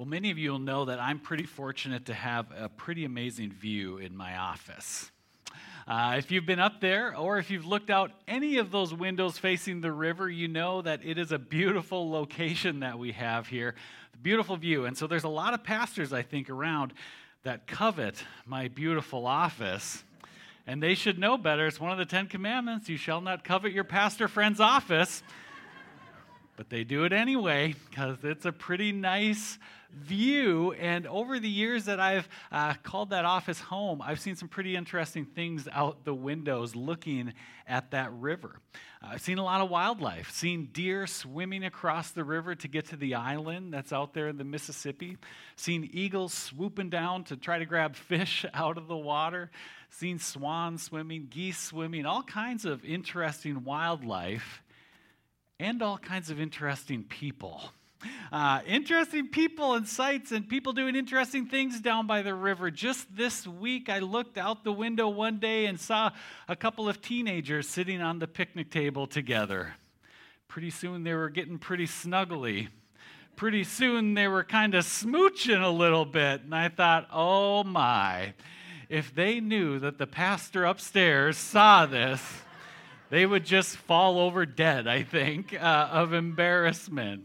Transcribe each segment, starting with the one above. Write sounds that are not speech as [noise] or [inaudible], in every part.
Well, many of you will know that I'm pretty fortunate to have a pretty amazing view in my office. Uh, if you've been up there or if you've looked out any of those windows facing the river, you know that it is a beautiful location that we have here. Beautiful view. And so there's a lot of pastors, I think, around that covet my beautiful office. And they should know better. It's one of the Ten Commandments you shall not covet your pastor friend's office. But they do it anyway because it's a pretty nice view. And over the years that I've uh, called that office home, I've seen some pretty interesting things out the windows looking at that river. Uh, I've seen a lot of wildlife, seen deer swimming across the river to get to the island that's out there in the Mississippi, seen eagles swooping down to try to grab [laughs] fish out of the water, seen swans swimming, geese swimming, all kinds of interesting wildlife, and all kinds of interesting people. Uh, interesting people and sights and people doing interesting things down by the river. Just this week, I looked out the window one day and saw a couple of teenagers sitting on the picnic table together. Pretty soon, they were getting pretty snuggly. Pretty soon, they were kind of smooching a little bit. And I thought, oh my, if they knew that the pastor upstairs saw this, they would just fall over dead, I think, [laughs] uh, of embarrassment.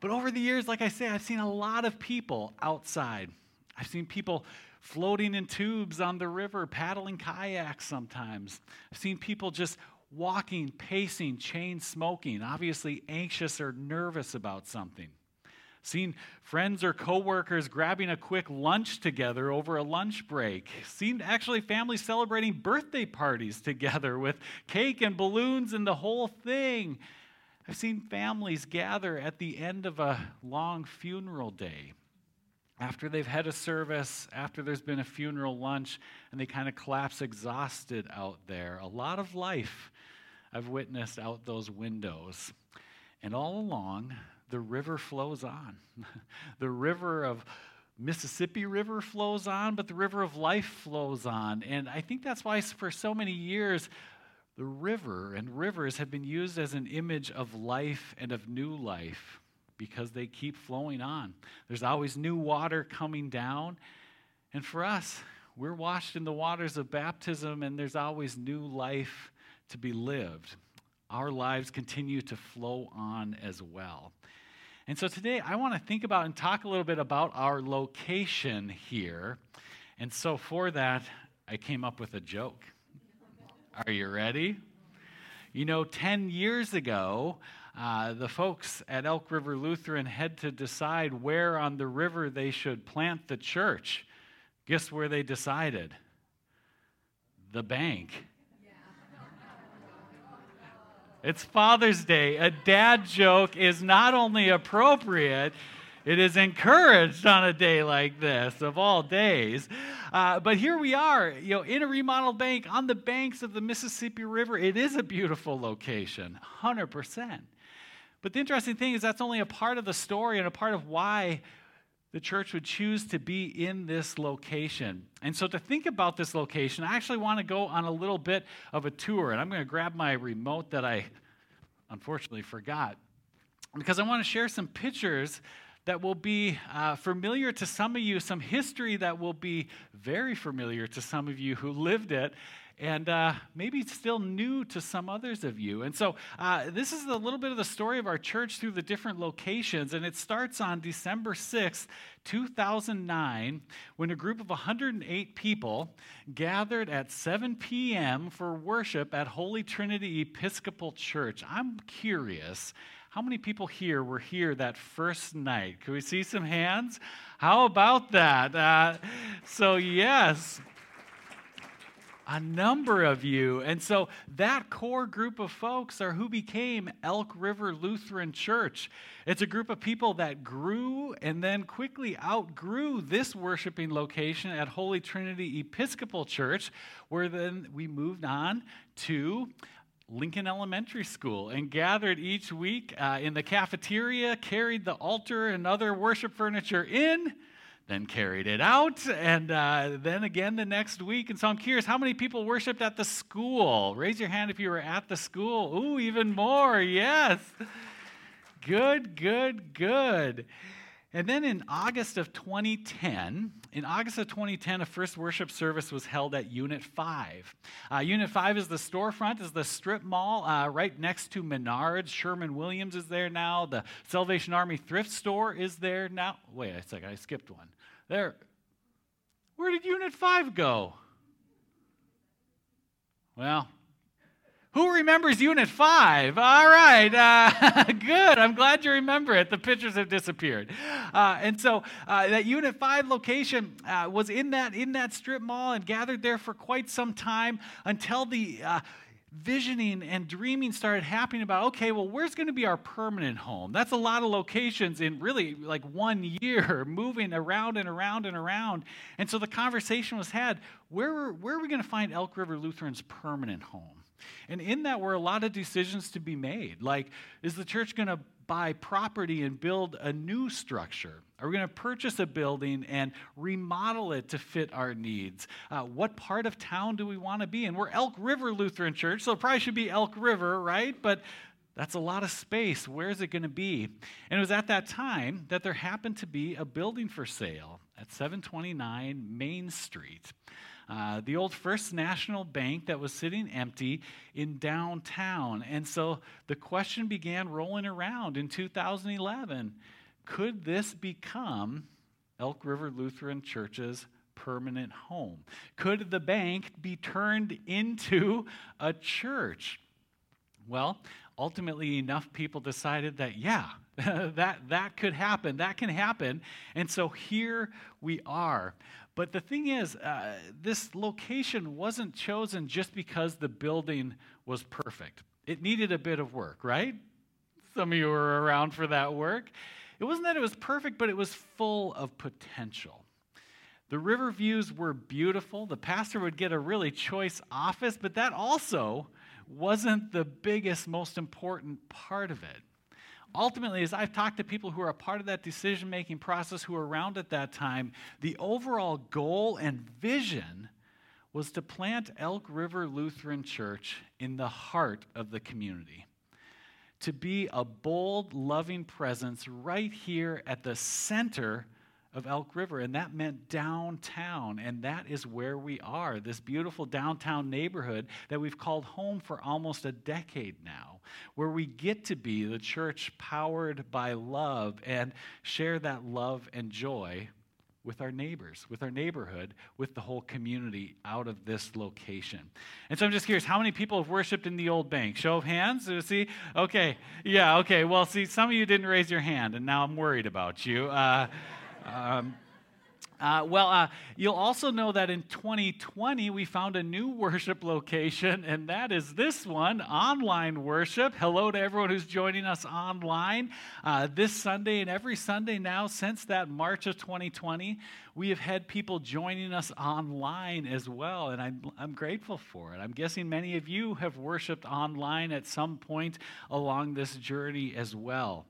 But over the years, like I say, I've seen a lot of people outside. I've seen people floating in tubes on the river, paddling kayaks sometimes. I've seen people just walking, pacing, chain smoking, obviously anxious or nervous about something. Seen friends or coworkers grabbing a quick lunch together over a lunch break. Seen actually families celebrating birthday parties [laughs] together with cake and balloons and the whole thing. I've seen families gather at the end of a long funeral day after they've had a service, after there's been a funeral lunch, and they kind of collapse exhausted out there. A lot of life I've witnessed out those windows. And all along, the river flows on. [laughs] the river of Mississippi River flows on, but the river of life flows on. And I think that's why, for so many years, the river and rivers have been used as an image of life and of new life because they keep flowing on. There's always new water coming down. And for us, we're washed in the waters of baptism, and there's always new life to be lived. Our lives continue to flow on as well. And so today, I want to think about and talk a little bit about our location here. And so for that, I came up with a joke. Are you ready? You know, 10 years ago, uh, the folks at Elk River Lutheran had to decide where on the river they should plant the church. Guess where they decided? The bank. It's Father's Day. A dad joke is not only appropriate, it is encouraged on a day like this, of all days. Uh, but here we are, you know, in a remodeled bank on the banks of the Mississippi River. It is a beautiful location, 100%. But the interesting thing is that's only a part of the story and a part of why the church would choose to be in this location. And so, to think about this location, I actually want to go on a little bit of a tour. And I'm going to grab my remote that I unfortunately forgot because I want to share some pictures that will be uh, familiar to some of you, some history that will be very familiar to some of you who lived it, and uh, maybe still new to some others of you. And so, uh, this is a little bit of the story of our church through the different locations. And it starts on December 6th, 2009, when a group of 108 people gathered at 7 p.m. for worship at Holy Trinity Episcopal Church. I'm curious. How many people here were here that first night? Can we see some hands? How about that? Uh, so, yes, a number of you. And so that core group of folks are who became Elk River Lutheran Church. It's a group of people that grew and then quickly outgrew this worshiping location at Holy Trinity Episcopal Church, where then we moved on to Lincoln Elementary School and gathered each week uh, in the cafeteria, carried the altar and other worship furniture in then carried it out, and uh, then again the next week. And so I'm curious, how many people worshiped at the school? Raise your hand if you were at the school. Ooh, even more, yes. Good, good, good. And then in August of 2010, in August of 2010, a first worship service was held at Unit 5. Uh, Unit 5 is the storefront, is the strip mall uh, right next to Menards. Sherwin-Williams is there now. The Salvation Army thrift store is there now. Wait a second, I skipped one. There. Where did Unit 5 go? Well, who remembers Unit 5? All right, uh, [laughs] good. I'm glad you remember it. The pictures have disappeared. Uh, and so uh, that Unit 5 location uh, was in that, in that strip mall and gathered there for quite some time until the uh, visioning and dreaming started happening about okay well where's going to be our permanent home that's a lot of locations in really like one year [laughs] moving around and around and around and so the conversation was had where, where are we going to find elk river lutheran's permanent home and in that were a lot of decisions to be made like is the church going to buy property and build a new structure? Are we going to purchase a building and remodel it to fit our needs? Uh, what part of town do we want to be in? We're Elk River Lutheran Church, so it probably should be Elk River, right? But that's a lot of space. Where is it going to be? And it was at that time that there happened to be a building for sale at 729 Main Street. Uh, the old First National Bank that was sitting empty in downtown. And so the question began rolling around in 2011 could this become Elk River Lutheran Church's permanent home? Could the bank be turned into a church? Well, ultimately, enough people decided that, yeah, [laughs] that, that could happen. That can happen. And so here we are. But the thing is, uh, this location wasn't chosen just because the building was perfect. It needed a bit of work, right? Some of you were around for that work. It wasn't that it was perfect, but it was full of potential. The river views were beautiful. The pastor would get a really choice office, but that also wasn't the biggest, most important part of it ultimately, as I've talked to people who are a part of that decision making process who were around at that time, the overall goal and vision was to plant Elk River Lutheran Church in the heart of the community. To be a bold, loving presence right here at the center of Elk River, and that meant downtown. And that is where we are, this beautiful downtown neighborhood that we've called home for almost a decade now, where we get to be the church powered by love and share that love and joy with our neighbors, with our neighborhood, with the whole community out of this location. And so I'm just curious, how many people have worshiped in the old bank? Show of hands? See? Okay. Yeah, okay. Well, see, some of you didn't raise your hand, and now I'm worried about you. Uh, um, uh, well, uh, you'll also know that in 2020 we found a new worship location, and that is this one online worship. Hello to everyone who's joining us online uh, this Sunday and every Sunday now since that March of 2020. We have had people joining us online as well, and I'm, I'm grateful for it. I'm guessing many of you have worshiped online at some point along this journey as well.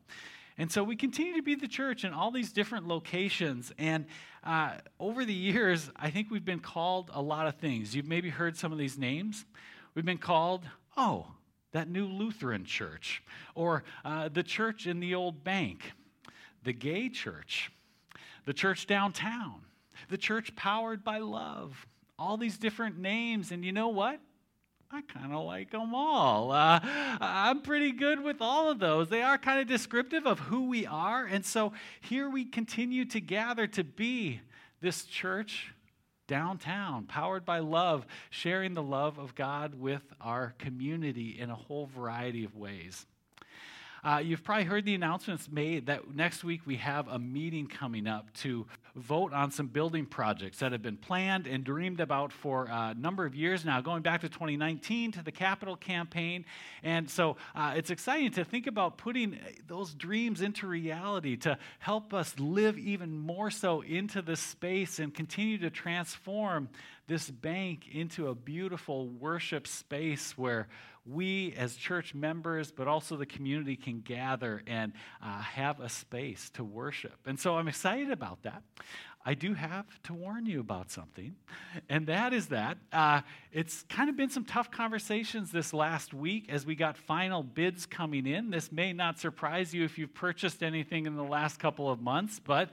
And so we continue to be the church in all these different locations. And uh, over the years, I think we've been called a lot of things. You've maybe heard some of these names. We've been called, oh, that new Lutheran church, or uh, the church in the old bank, the gay church, the church downtown, the church powered by love, all these different names. And you know what? I kind of like them all. Uh, I'm pretty good with all of those. They are kind of descriptive of who we are. And so here we continue to gather to be this church downtown, powered by love, sharing the love of God with our community in a whole variety of ways. Uh, you've probably heard the announcements made that next week we have a meeting coming up to vote on some building projects that have been planned and dreamed about for a number of years now, going back to 2019 to the capital campaign. And so uh, it's exciting to think about putting those dreams into reality to help us live even more so into this space and continue to transform this bank into a beautiful worship space where we as church members, but also the community, can gather and uh, have a space to worship. And so I'm excited about that. I do have to warn you about something, and that is that uh, it's kind of been some tough conversations this last week as we got final bids coming in. This may not surprise you if you've purchased anything in the last couple of months, but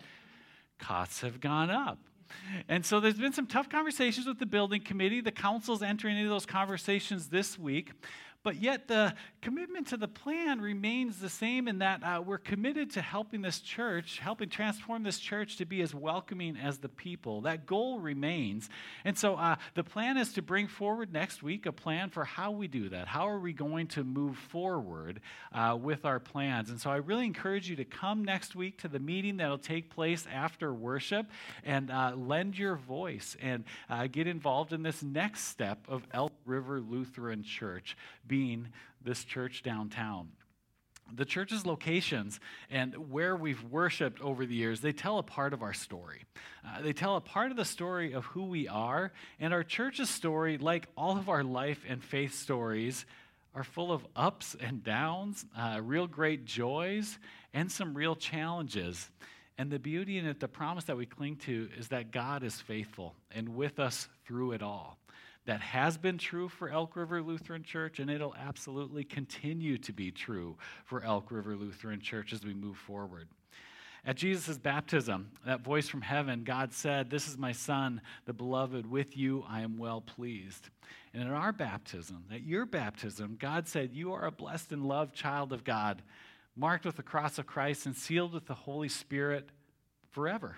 costs have gone up. And so there's been some tough conversations with the building committee. The council's entering into those conversations this week. But yet, the commitment to the plan remains the same in that uh, we're committed to helping this church, helping transform this church to be as welcoming as the people. That goal remains. And so, uh, the plan is to bring forward next week a plan for how we do that. How are we going to move forward uh, with our plans? And so, I really encourage you to come next week to the meeting that'll take place after worship and uh, lend your voice and uh, get involved in this next step of Elk River Lutheran Church. Be being this church downtown. The church's locations and where we've worshiped over the years, they tell a part of our story. Uh, they tell a part of the story of who we are, and our church's story, like all of our life and faith stories, are full of ups and downs, uh, real great joys, and some real challenges. And the beauty in it, the promise that we cling to, is that God is faithful and with us through it all that has been true for Elk River Lutheran Church, and it'll absolutely continue to be true for Elk River Lutheran Church as we move forward. At Jesus' baptism, that voice from heaven, God said, This is my Son, the beloved, with you I am well pleased. And in our baptism, at your baptism, God said, You are a blessed and loved child of God, marked with the cross of Christ and sealed with the Holy Spirit forever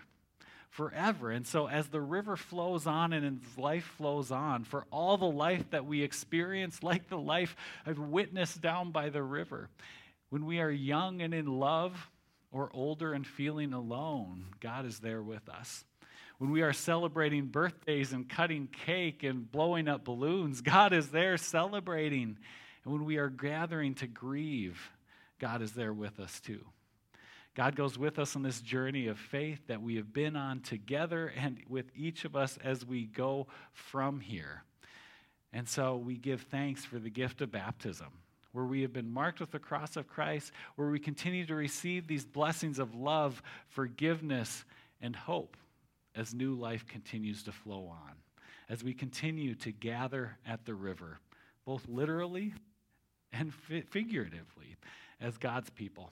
forever. And so, as the river flows on and as life flows on, for all the life that we experience, [laughs] like the life I've witnessed down by the river, when we are young and in love, or older and feeling alone, God is there with us. When we are celebrating birthdays and cutting cake and blowing up balloons, [laughs] God is there celebrating. And when we are gathering to grieve, God is there with us too. God goes with us on this journey of faith that we have been on together and with each of us as we go from here. And so we give thanks for the gift of baptism, where we have been marked with the cross of Christ, where we continue to receive these blessings of love, forgiveness, and hope as new life continues to flow on, as we continue to gather at the river, both literally and figuratively, as God's people.